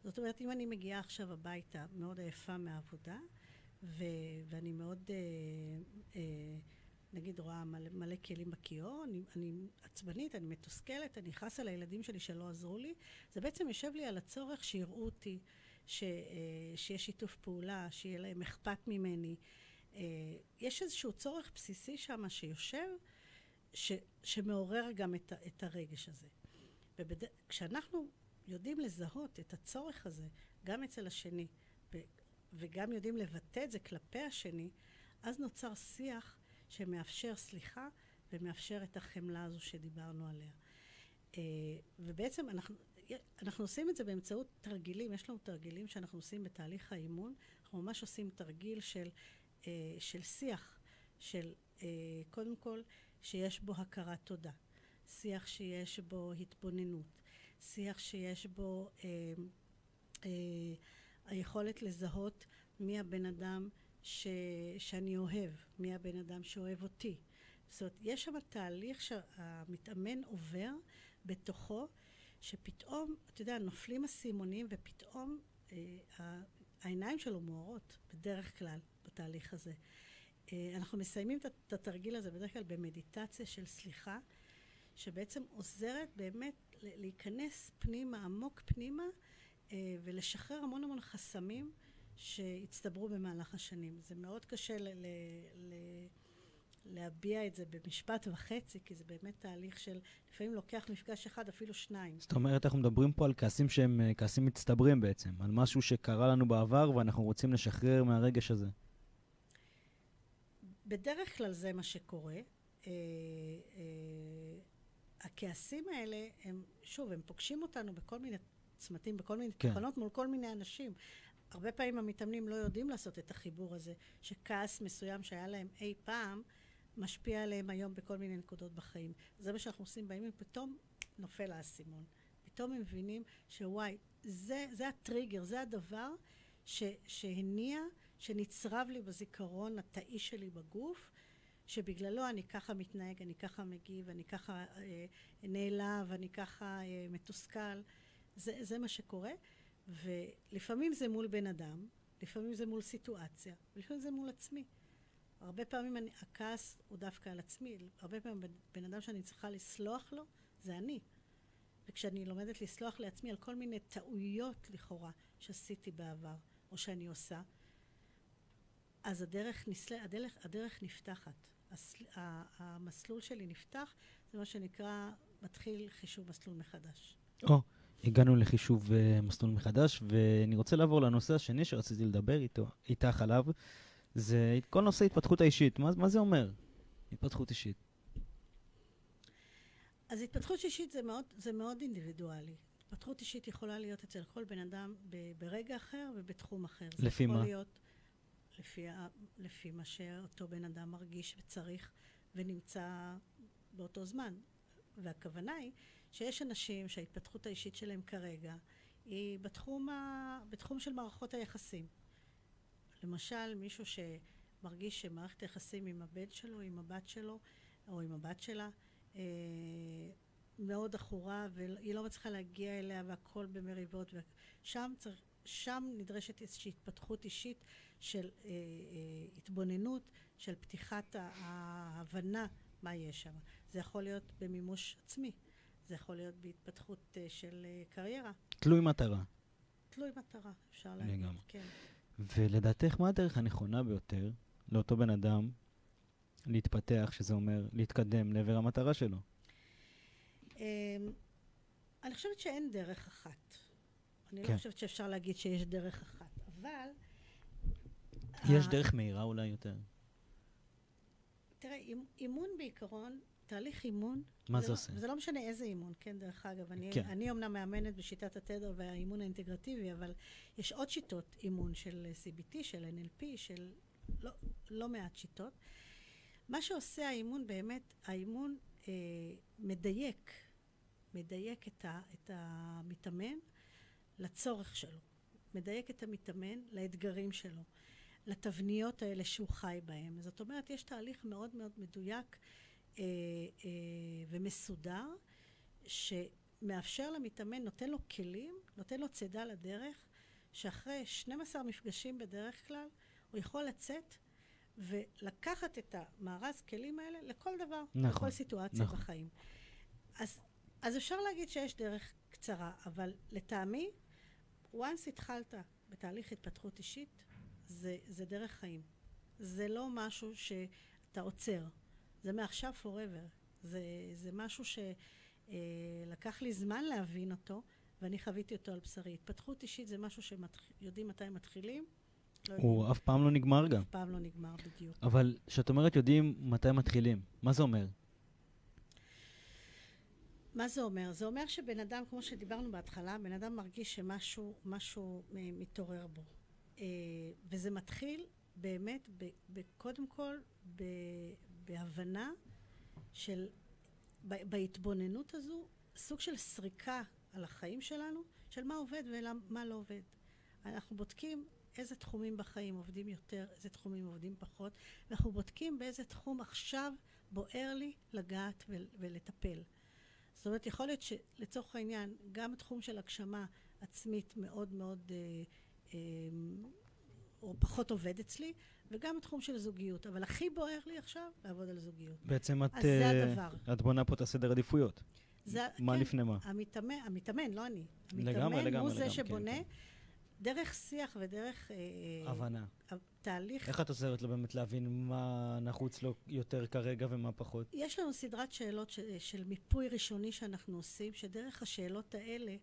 זאת אומרת, אם אני מגיעה עכשיו הביתה מאוד עייפה מהעבודה, ו- ואני מאוד, אה, אה, נגיד, רואה מלא, מלא כלים בכיור, אני, אני עצבנית, אני מתוסכלת, אני נכנס על הילדים שלי שלא עזרו לי, זה בעצם יושב לי על הצורך שיראו אותי, ש, אה, שיש שיתוף פעולה, שיהיה להם אכפת ממני. אה, יש איזשהו צורך בסיסי שם שיושב, ש, שמעורר גם את, את הרגש הזה. וכשאנחנו יודעים לזהות את הצורך הזה, גם אצל השני, וגם יודעים לבטא את זה כלפי השני, אז נוצר שיח שמאפשר סליחה ומאפשר את החמלה הזו שדיברנו עליה. אה, ובעצם אנחנו, אנחנו עושים את זה באמצעות תרגילים, יש לנו תרגילים שאנחנו עושים בתהליך האימון, אנחנו ממש עושים תרגיל של, אה, של שיח, של אה, קודם כל שיש בו הכרת תודה, שיח שיש בו התבוננות, שיח שיש בו אה, אה, היכולת לזהות מי הבן אדם ש, שאני אוהב, מי הבן אדם שאוהב אותי. זאת אומרת, יש שם תהליך שהמתאמן עובר בתוכו, שפתאום, אתה יודע, נופלים הסימונים ופתאום אה, העיניים שלו מוארות בדרך כלל בתהליך הזה. אה, אנחנו מסיימים את התרגיל הזה בדרך כלל במדיטציה של סליחה, שבעצם עוזרת באמת להיכנס פנימה, עמוק פנימה, אה, ולשחרר המון המון חסמים שהצטברו במהלך השנים. זה מאוד קשה ל- ל- ל- להביע את זה במשפט וחצי, כי זה באמת תהליך של, לפעמים לוקח מפגש אחד, אפילו שניים. זאת אומרת, אנחנו מדברים פה על כעסים שהם אה, כעסים מצטברים בעצם, על משהו שקרה לנו בעבר ואנחנו רוצים לשחרר מהרגש הזה. בדרך כלל זה מה שקורה. אה, אה, הכעסים האלה, הם, שוב, הם פוגשים אותנו בכל מיני צמתים, בכל מיני כן. תחנות מול כל מיני אנשים. הרבה פעמים המתאמנים לא יודעים לעשות את החיבור הזה, שכעס מסוים שהיה להם אי פעם, משפיע עליהם היום בכל מיני נקודות בחיים. זה מה שאנחנו עושים בימים, פתאום נופל האסימון. פתאום הם מבינים שוואי, זה, זה הטריגר, זה הדבר ש, שהניע, שנצרב לי בזיכרון התאי שלי בגוף, שבגללו אני ככה מתנהג, אני ככה מגיב, אני ככה אה, נעלב, אני ככה אה, מתוסכל. זה, זה מה שקורה, ולפעמים זה מול בן אדם, לפעמים זה מול סיטואציה, ולפעמים זה מול עצמי. הרבה פעמים אני, הכעס הוא דווקא על עצמי, הרבה פעמים בן, בן אדם שאני צריכה לסלוח לו, זה אני. וכשאני לומדת לסלוח לעצמי על כל מיני טעויות לכאורה שעשיתי בעבר, או שאני עושה, אז הדרך, נסל... הדרך, הדרך נפתחת. הסל... המסלול שלי נפתח, זה מה שנקרא, מתחיל חישוב מסלול מחדש. או, oh, הגענו לחישוב uh, מסלול מחדש, ואני רוצה לעבור לנושא השני שרציתי לדבר איתו, איתך עליו, זה כל נושא התפתחות האישית. מה, מה זה אומר, התפתחות אישית? אז התפתחות אישית זה מאוד, זה מאוד אינדיבידואלי. התפתחות אישית יכולה להיות אצל כל בן אדם ב- ברגע אחר ובתחום אחר. לפי מה? להיות לפי, לפי מה שאותו בן אדם מרגיש וצריך ונמצא באותו זמן. והכוונה היא שיש אנשים שההתפתחות האישית שלהם כרגע היא בתחום, ה, בתחום של מערכות היחסים. למשל, מישהו שמרגיש שמערכת היחסים עם הבן שלו, עם הבת שלו, או עם הבת שלה, אה, מאוד עכורה, והיא לא מצליחה להגיע אליה והכל במריבות. שם, צריך, שם נדרשת איזושהי התפתחות אישית של אה, אה, התבוננות, של פתיחת ההבנה מה יש שם. זה יכול להיות במימוש עצמי, זה יכול להיות בהתפתחות אה, של אה, קריירה. תלוי מטרה. תלוי מטרה, אפשר להגיד, לגמרי. כן. ולדעתך, מה הדרך הנכונה ביותר לאותו בן אדם להתפתח, שזה אומר להתקדם לעבר המטרה שלו? אמ, אני חושבת שאין דרך אחת. אני כן. לא חושבת שאפשר להגיד שיש דרך אחת, אבל... יש ה- דרך מהירה אולי יותר. תראה, אימ- אימון בעיקרון, תהליך אימון... מה זה לא- עושה? זה לא משנה איזה אימון, כן, דרך אגב. אני, כן. אני אומנם מאמנת בשיטת התדר והאימון האינטגרטיבי, אבל יש עוד שיטות אימון של CBT, של NLP, של לא, לא מעט שיטות. מה שעושה האימון באמת, האימון אה, מדייק, מדייק את, ה, את המתאמן לצורך שלו. מדייק את המתאמן לאתגרים שלו, לתבניות האלה שהוא חי בהן. זאת אומרת, יש תהליך מאוד מאוד מדויק אה, אה, ומסודר, שמאפשר למתאמן, נותן לו כלים, נותן לו צידה לדרך, שאחרי 12 מפגשים בדרך כלל, הוא יכול לצאת ולקחת את המארז כלים האלה לכל דבר, נכון, לכל סיטואציה נכון. בחיים. אז, אז אפשר להגיד שיש דרך קצרה, אבל לטעמי, once התחלת בתהליך התפתחות אישית, זה, זה דרך חיים. זה לא משהו שאתה עוצר. זה מעכשיו forever. זה, זה משהו שלקח לי זמן להבין אותו, ואני חוויתי אותו על בשרי. התפתחות אישית זה משהו שיודעים מתי מתחילים, לא. הוא אף פעם לא נגמר גם. אף פעם לא נגמר בדיוק. אבל כשאת אומרת יודעים מתי מתחילים, מה זה אומר? מה זה אומר? זה אומר שבן אדם, כמו שדיברנו בהתחלה, בן אדם מרגיש שמשהו משהו אה, מתעורר בו. אה, וזה מתחיל באמת, קודם כל, בהבנה של, בהתבוננות הזו, סוג של סריקה על החיים שלנו, של מה עובד ומה לא עובד. אנחנו בודקים איזה תחומים בחיים עובדים יותר, איזה תחומים עובדים פחות, ואנחנו בודקים באיזה תחום עכשיו בוער לי לגעת ול- ולטפל. זאת אומרת, יכול להיות שלצורך העניין, גם התחום של הגשמה עצמית מאוד מאוד, אה, אה, או פחות עובד אצלי, וגם התחום של זוגיות. אבל הכי בוער לי עכשיו לעבוד על זוגיות. בעצם את, אז זה אה, הדבר. את בונה פה את הסדר עדיפויות. זה, מה כן, לפני מה? המתאמן, המתאמן, לא אני. לגמרי, המתאמן לגמרי, הוא זה לגמרי, שבונה כן, דרך שיח ודרך אה, הבנה. תהליך. איך את עוזרת לו באמת להבין מה נחוץ לו יותר כרגע ומה פחות? יש לנו סדרת שאלות ש, של מיפוי ראשוני שאנחנו עושים, שדרך השאלות האלה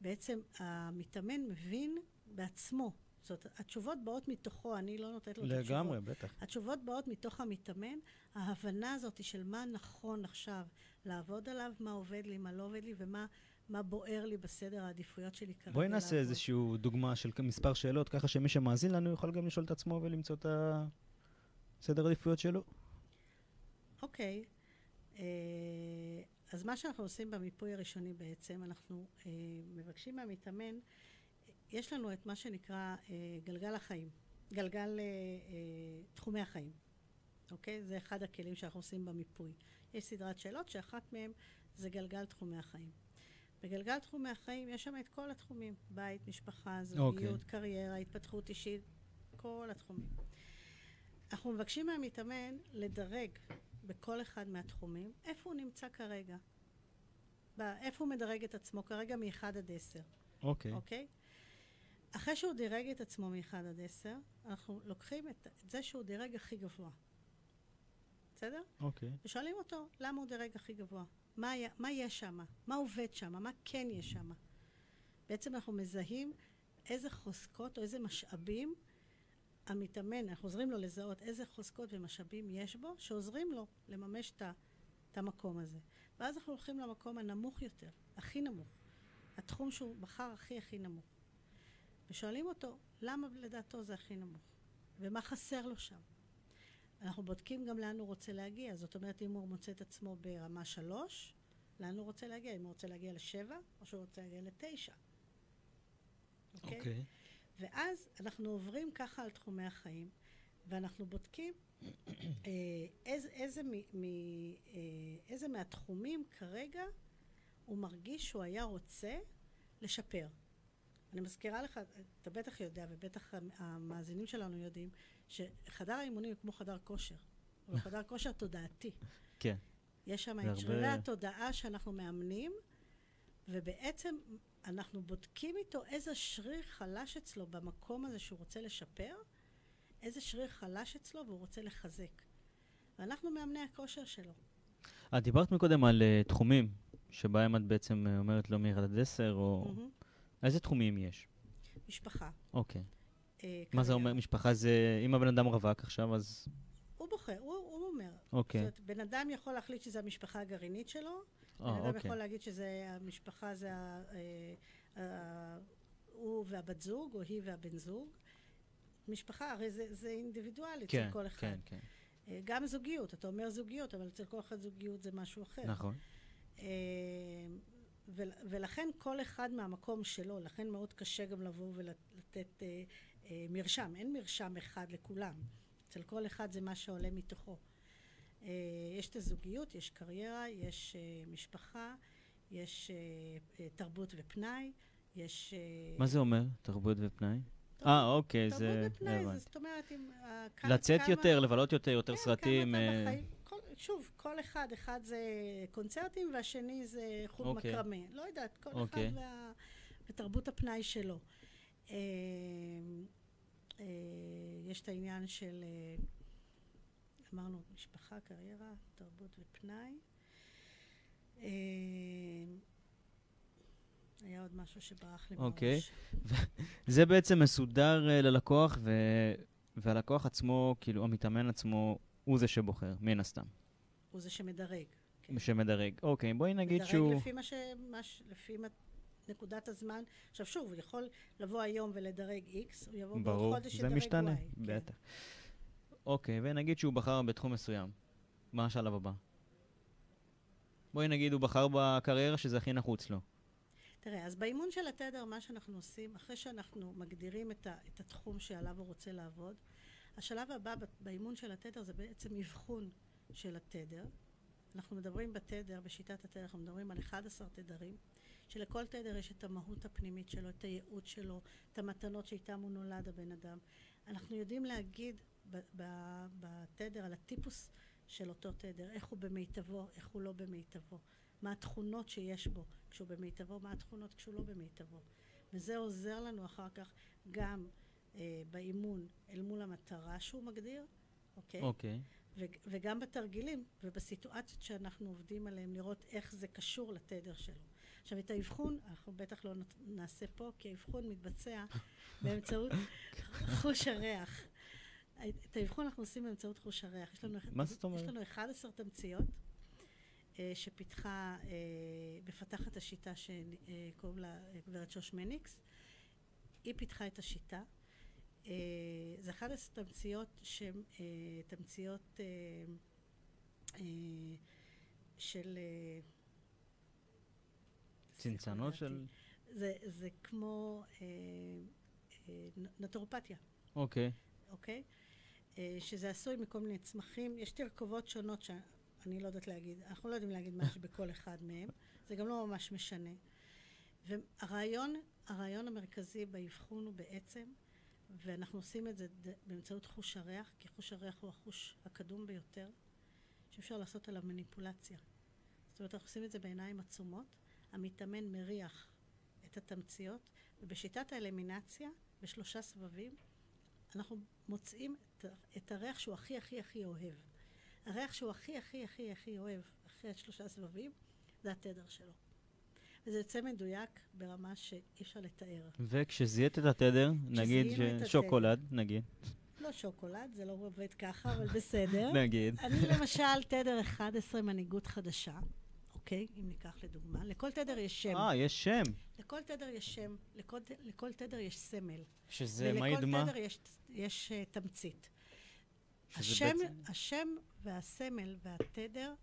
בעצם המתאמן מבין בעצמו. זאת אומרת, התשובות באות מתוכו, אני לא נותנת לו את התשובות. לגמרי, בטח. התשובות באות מתוך המתאמן, ההבנה הזאת של מה נכון עכשיו לעבוד עליו, מה עובד לי, מה לא עובד לי, ומה מה בוער לי בסדר העדיפויות שלי כרגע בואי נעשה. איזושהי דוגמה של מספר שאלות, ככה שמי שמאזין לנו יוכל גם לשאול את עצמו ולמצוא את הסדר העדיפויות שלו. אוקיי. אה, אז מה שאנחנו עושים במיפוי הראשוני בעצם, אנחנו אה, מבקשים מהמתאמן, יש לנו את מה שנקרא אה, גלגל החיים, גלגל תחומי החיים, אוקיי? זה אחד הכלים שאנחנו עושים במיפוי. יש סדרת שאלות שאחת מהן זה גלגל תחומי החיים. בגלגל תחומי החיים יש שם את כל התחומים, בית, משפחה, זוגיות, אוקיי. קריירה, התפתחות אישית, כל התחומים. אנחנו מבקשים מהמתאמן לדרג בכל אחד מהתחומים, איפה הוא נמצא כרגע. איפה הוא מדרג את עצמו כרגע מ-1 עד 10, אוקיי. אוקיי? אחרי שהוא דירג את עצמו מ-1 עד 10, אנחנו לוקחים את, את זה שהוא דירג הכי גבוה. בסדר? אוקיי. ושואלים אותו למה הוא דירג הכי גבוה. מה, היה, מה יש שם? מה עובד שם? מה כן יש שם? בעצם אנחנו מזהים איזה חוזקות או איזה משאבים המתאמן, אנחנו עוזרים לו לזהות איזה חוזקות ומשאבים יש בו, שעוזרים לו לממש את המקום הזה. ואז אנחנו הולכים למקום הנמוך יותר, הכי נמוך. התחום שהוא בחר הכי הכי נמוך. ושואלים אותו, למה לדעתו זה הכי נמוך? ומה חסר לו שם? אנחנו בודקים גם לאן הוא רוצה להגיע. זאת אומרת, אם הוא מוצא את עצמו ברמה שלוש, לאן הוא רוצה להגיע? אם הוא רוצה להגיע לשבע, או שהוא רוצה להגיע לתשע. אוקיי? אוקיי. ואז אנחנו עוברים ככה על תחומי החיים, ואנחנו בודקים אה, איזה, איזה, מ, מ, אה, איזה מהתחומים כרגע הוא מרגיש שהוא היה רוצה לשפר. אני מזכירה לך, אתה בטח יודע, ובטח המאזינים שלנו יודעים, שחדר האימונים הוא כמו חדר כושר. הוא חדר כושר תודעתי. כן. יש שם את שרירי התודעה שאנחנו מאמנים, ובעצם אנחנו בודקים איתו איזה שריר חלש אצלו במקום הזה שהוא רוצה לשפר, איזה שריר חלש אצלו והוא רוצה לחזק. ואנחנו מאמני הכושר שלו. את דיברת מקודם על uh, תחומים שבהם את בעצם uh, אומרת לו מ-1 עד 10, או... Mm-hmm. איזה תחומים יש? משפחה. אוקיי. Uh, מה זה אומר? משפחה זה... אם הבן אדם רווק עכשיו, אז... הוא בוחר, הוא, הוא אומר. אוקיי. זאת אומרת, בן אדם יכול להחליט שזו המשפחה הגרעינית שלו, בן אדם אוקיי. יכול להגיד שזה, המשפחה זה ה, אה, אה, הוא והבת זוג, או היא והבן זוג. משפחה, הרי זה, זה אינדיבידואלי כן, אצל כל אחד. כן, כן. אה, גם זוגיות, אתה אומר זוגיות, אבל אצל כל אחד זוגיות זה משהו אחר. נכון. אה, ולכן כל אחד מהמקום שלו, לכן מאוד קשה גם לבוא ולתת אה, אה, מרשם. אין מרשם אחד לכולם. אצל כל אחד זה מה שעולה מתוכו. אה, יש את הזוגיות, יש קריירה, יש אה, משפחה, יש אה, תרבות ופנאי, יש... מה זה אומר, תרבות ופנאי? אה, אוקיי, זה... תרבות ופנאי, זה, זאת אומרת, אם... לצאת כמה... יותר, לבלות יותר, יותר כן, סרטים. כמה אתה בחיים. שוב, כל אחד, אחד זה קונצרטים והשני זה חוג אוקיי. מקרמה. לא יודעת, כל אוקיי. אחד וה, ותרבות הפנאי שלו. אה, אה, יש את העניין של... אה, אמרנו משפחה, קריירה, תרבות ופנאי. אה, היה עוד משהו שברח לי אוקיי. בראש. זה בעצם מסודר uh, ללקוח, ו... והלקוח עצמו, כאילו, המתאמן עצמו, הוא זה שבוחר, מן הסתם. הוא זה שמדרג. כן. שמדרג. אוקיי, בואי נגיד מדרג שהוא... מדרג לפי מה ש... מה ש... לפי מה... נקודת הזמן. עכשיו שוב, הוא יכול לבוא היום ולדרג X, הוא יבוא בעוד חודש ידרג Y. ברור, זה משתנה, כן. בטח. אוקיי, ונגיד שהוא בחר בתחום מסוים. מה השלב הבא? בואי נגיד הוא בחר בקריירה שזה הכי נחוץ לו. תראה, אז באימון של התדר, מה שאנחנו עושים, אחרי שאנחנו מגדירים את, ה, את התחום שעליו הוא רוצה לעבוד, השלב הבא באימון של התדר זה בעצם אבחון של התדר. אנחנו מדברים בתדר, בשיטת התדר, אנחנו מדברים על 11 תדרים, שלכל תדר יש את המהות הפנימית שלו, את הייעוד שלו, את המתנות שאיתם הוא נולד, הבן אדם. אנחנו יודעים להגיד בתדר על הטיפוס של אותו תדר, איך הוא במיטבו, איך הוא לא במיטבו, מה התכונות שיש בו כשהוא במיטבו, מה התכונות כשהוא לא במיטבו. וזה עוזר לנו אחר כך גם אה, באימון אל מול המטרה שהוא מגדיר, אוקיי? אוקיי. וגם בתרגילים ובסיטואציות שאנחנו עובדים עליהם, לראות איך זה קשור לתדר שלו. עכשיו, את האבחון, אנחנו בטח לא נעשה פה, כי האבחון מתבצע באמצעות חוש הריח. את האבחון אנחנו עושים באמצעות חוש הריח. יש לנו, מה זאת אומרת? יש לנו 11 תמציות אה, שפיתחה, אה, מפתחת השיטה שקוראים לה גברת שוש מניקס. היא פיתחה את השיטה. אה, זה 11 תמציות שהן אה, תמציות אה, אה, של... אה, צנצנות של... זה, זה כמו אה, אה, נטורופתיה. אוקיי. אוקיי? אה, שזה עשוי מכל מיני צמחים. יש תרכובות שונות שאני לא יודעת להגיד, אנחנו לא יודעים להגיד יש בכל אחד מהם, זה גם לא ממש משנה. והרעיון, הרעיון המרכזי באבחון הוא בעצם, ואנחנו עושים את זה באמצעות חוש הריח, כי חוש הריח הוא החוש הקדום ביותר, שאפשר לעשות עליו מניפולציה. זאת אומרת, אנחנו עושים את זה בעיניים עצומות, המתאמן מריח את התמציות, ובשיטת האלמינציה, בשלושה סבבים, אנחנו מוצאים את, את הריח שהוא הכי הכי הכי אוהב. הריח שהוא הכי הכי הכי הכי אוהב, אחרי שלושה סבבים, זה התדר שלו. וזה יוצא מדויק ברמה שאי אפשר לתאר. וכשזיהית את התדר, נגיד שוקולד, נגיד. לא שוקולד, זה לא עובד ככה, אבל בסדר. נגיד. אני למשל, תדר 11 מנהיגות חדשה. אוקיי? אם ניקח לדוגמה. לכל תדר יש שם. אה, יש שם. לכל תדר יש שם, לכל, לכל תדר יש סמל. שזה מעיד מה? ולכל תדר יש, יש uh, תמצית. השם, בעצם... השם והסמל והתדר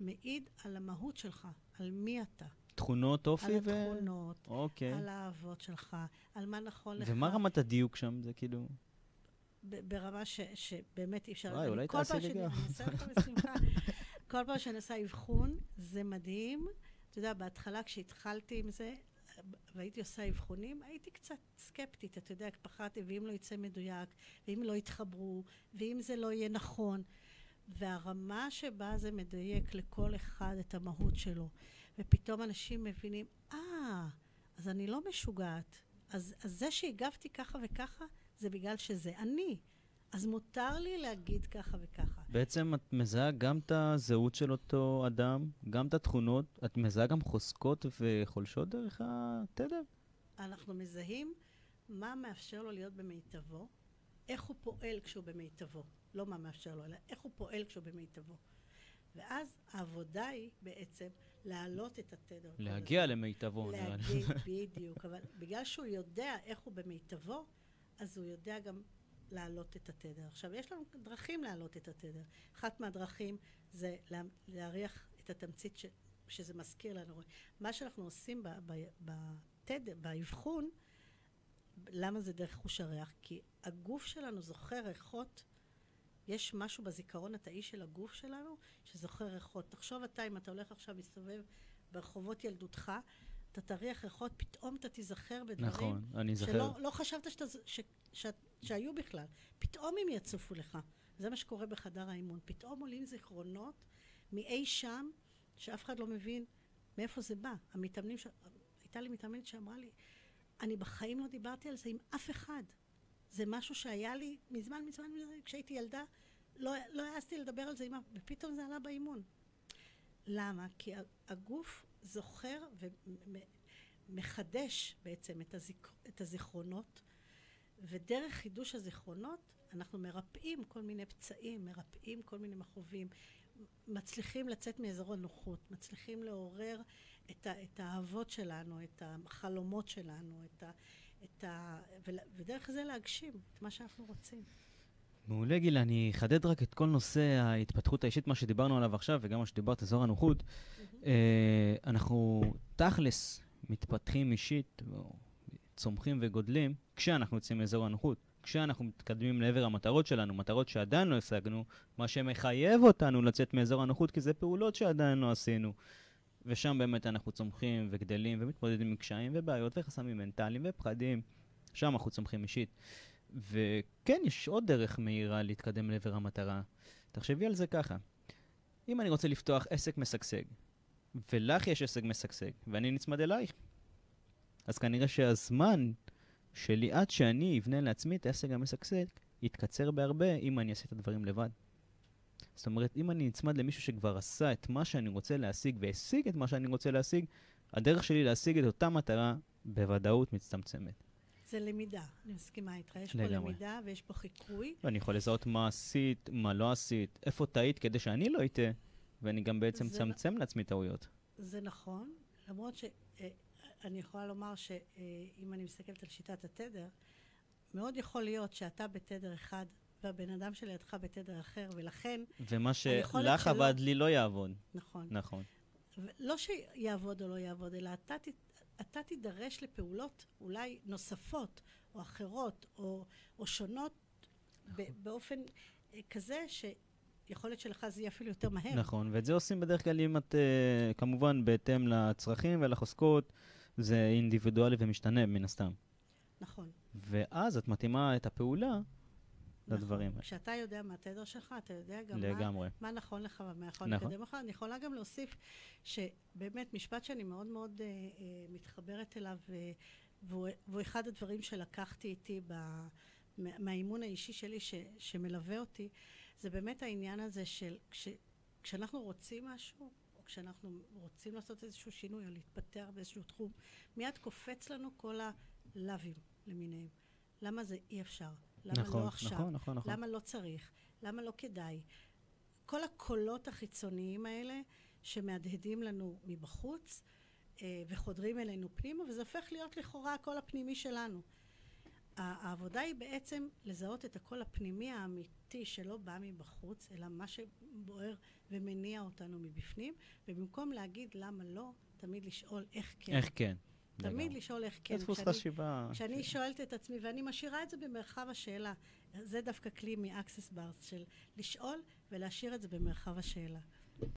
מעיד על המהות שלך, על מי אתה. תכונות אופי ו... על התכונות, אוקיי. על האהבות שלך, על מה נכון לך. ומה רמת הדיוק שם? זה כאילו... ברמה ש, שבאמת אי אפשר... וואי, אולי תעשי לי גם. כל פעם שאני עושה אבחון, זה מדהים. אתה יודע, בהתחלה כשהתחלתי עם זה, והייתי עושה אבחונים, הייתי קצת סקפטית, אתה יודע, פחדתי, ואם לא יצא מדויק, ואם לא יתחברו, ואם זה לא יהיה נכון. והרמה שבה זה מדייק לכל אחד את המהות שלו, ופתאום אנשים מבינים, אה, ah, אז אני לא משוגעת. אז, אז זה שהגבתי ככה וככה, זה בגלל שזה אני. אז מותר לי להגיד ככה וככה. בעצם את מזהה גם את הזהות של אותו אדם, גם את התכונות, את מזהה גם חוזקות וחולשות דרך התדר? אנחנו מזהים מה מאפשר לו להיות במיטבו, איך הוא פועל כשהוא במיטבו. לא מה מאפשר לו, אלא איך הוא פועל כשהוא במיטבו. ואז העבודה היא בעצם להעלות את התדר. להגיע למיטבו, נראה לי. להגיע, בדיוק. אבל בגלל שהוא יודע איך הוא במיטבו, אז הוא יודע גם להעלות את התדר. עכשיו, יש לנו דרכים להעלות את התדר. אחת מהדרכים זה להריח את התמצית ש, שזה מזכיר לנו. מה שאנחנו עושים בתדר, באבחון, למה זה דרך חוש הריח? כי הגוף שלנו זוכר ריחות יש משהו בזיכרון התאי של הגוף שלנו שזוכר ריחות. תחשוב אתה, אם אתה הולך עכשיו להסתובב ברחובות ילדותך, אתה תריח ריחות, פתאום אתה תיזכר בדברים נכון, אני זוכר. שלא לא חשבת שאתה, ש, ש, שהיו בכלל. פתאום הם יצופו לך. זה מה שקורה בחדר האימון. פתאום עולים זיכרונות מאי שם, שאף אחד לא מבין מאיפה זה בא. המתאמנים, ש... הייתה לי מתאמנת שאמרה לי, אני בחיים לא דיברתי על זה עם אף אחד. זה משהו שהיה לי מזמן, מזמן, כשהייתי ילדה, לא, לא העזתי לדבר על זה, ופתאום זה עלה באימון. למה? כי הגוף זוכר ומחדש בעצם את, הזיכ... את הזיכרונות, ודרך חידוש הזיכרונות אנחנו מרפאים כל מיני פצעים, מרפאים כל מיני מכאובים, מצליחים לצאת מאזור הנוחות, מצליחים לעורר את, ה... את האהבות שלנו, את החלומות שלנו, את, ה... את ה... ודרך זה להגשים את מה שאנחנו רוצים. מעולה, גילה. אני אחדד רק את כל נושא ההתפתחות האישית, מה שדיברנו עליו עכשיו, וגם מה שדיברת, אזור הנוחות. Mm-hmm. אה, אנחנו תכלס מתפתחים אישית, צומחים וגודלים, כשאנחנו יוצאים מאזור הנוחות. כשאנחנו מתקדמים לעבר המטרות שלנו, מטרות שעדיין לא השגנו, מה שמחייב אותנו לצאת מאזור הנוחות, כי זה פעולות שעדיין לא עשינו. ושם באמת אנחנו צומחים וגדלים ומתמודדים עם קשיים ובעיות וחסמים מנטליים ופחדים. שם אנחנו צומחים אישית. וכן, יש עוד דרך מהירה להתקדם לעבר המטרה. תחשבי על זה ככה. אם אני רוצה לפתוח עסק משגשג, ולך יש עסק משגשג, ואני נצמד אלייך, אז כנראה שהזמן שלי עד שאני אבנה לעצמי את העסק המשגשג, יתקצר בהרבה אם אני אעשה את הדברים לבד. זאת אומרת, אם אני נצמד למישהו שכבר עשה את מה שאני רוצה להשיג והשיג את מה שאני רוצה להשיג, הדרך שלי להשיג את אותה מטרה בוודאות מצטמצמת. זה למידה, אני מסכימה איתך. יש לגמרי. פה למידה ויש פה חיקוי. ואני יכול לזהות מה עשית, מה לא עשית, איפה טעית כדי שאני לא אטעה, ואני גם בעצם מצמצם לעצמי טעויות. זה נכון, למרות שאני אה, יכולה לומר שאם אני מסתכלת על שיטת התדר, מאוד יכול להיות שאתה בתדר אחד והבן אדם שלידך בתדר אחר, ולכן... ומה שלך עבד לי לא יעבוד. נכון. נכון. לא שיעבוד או לא יעבוד, אלא אתה, אתה תידרש לפעולות אולי נוספות, או אחרות, או, או שונות, נכון. באופן אה, כזה ש... יכול להיות שלך זה יהיה אפילו יותר מהר. נכון, ואת זה עושים בדרך כלל אם את, uh, כמובן, בהתאם לצרכים ולחוזקות, זה אינדיבידואלי ומשתנה מן הסתם. נכון. ואז את מתאימה את הפעולה נכון. לדברים. כשאתה יודע מה התדר שלך, אתה יודע גם לגמרי. מה, מה נכון לך ומה יכול נכון. לקדם לך. אני יכולה גם להוסיף שבאמת משפט שאני מאוד מאוד uh, uh, מתחברת אליו, uh, והוא, והוא אחד הדברים שלקחתי איתי ב, מהאימון האישי שלי ש, שמלווה אותי, זה באמת העניין הזה של כש, כשאנחנו רוצים משהו, או כשאנחנו רוצים לעשות איזשהו שינוי או להתפתח באיזשהו תחום, מיד קופץ לנו כל הלאווים למיניהם. למה זה אי אפשר? למה לא נכון, לא עכשיו? נכון, נכון, נכון. למה לא צריך? למה לא כדאי? כל הקולות החיצוניים האלה שמהדהדים לנו מבחוץ אה, וחודרים אלינו פנימה, וזה הופך להיות לכאורה הקול הפנימי שלנו. העבודה היא בעצם לזהות את הקול הפנימי האמיתי שלא בא מבחוץ, אלא מה שבוער ומניע אותנו מבפנים, ובמקום להגיד למה לא, תמיד לשאול איך כן. איך כן. תמיד לשאול איך כן. זה דפוס חשיבה. כשאני שואלת את עצמי, ואני משאירה את זה במרחב השאלה, זה דווקא כלי מ-access bars של לשאול ולהשאיר את זה במרחב השאלה.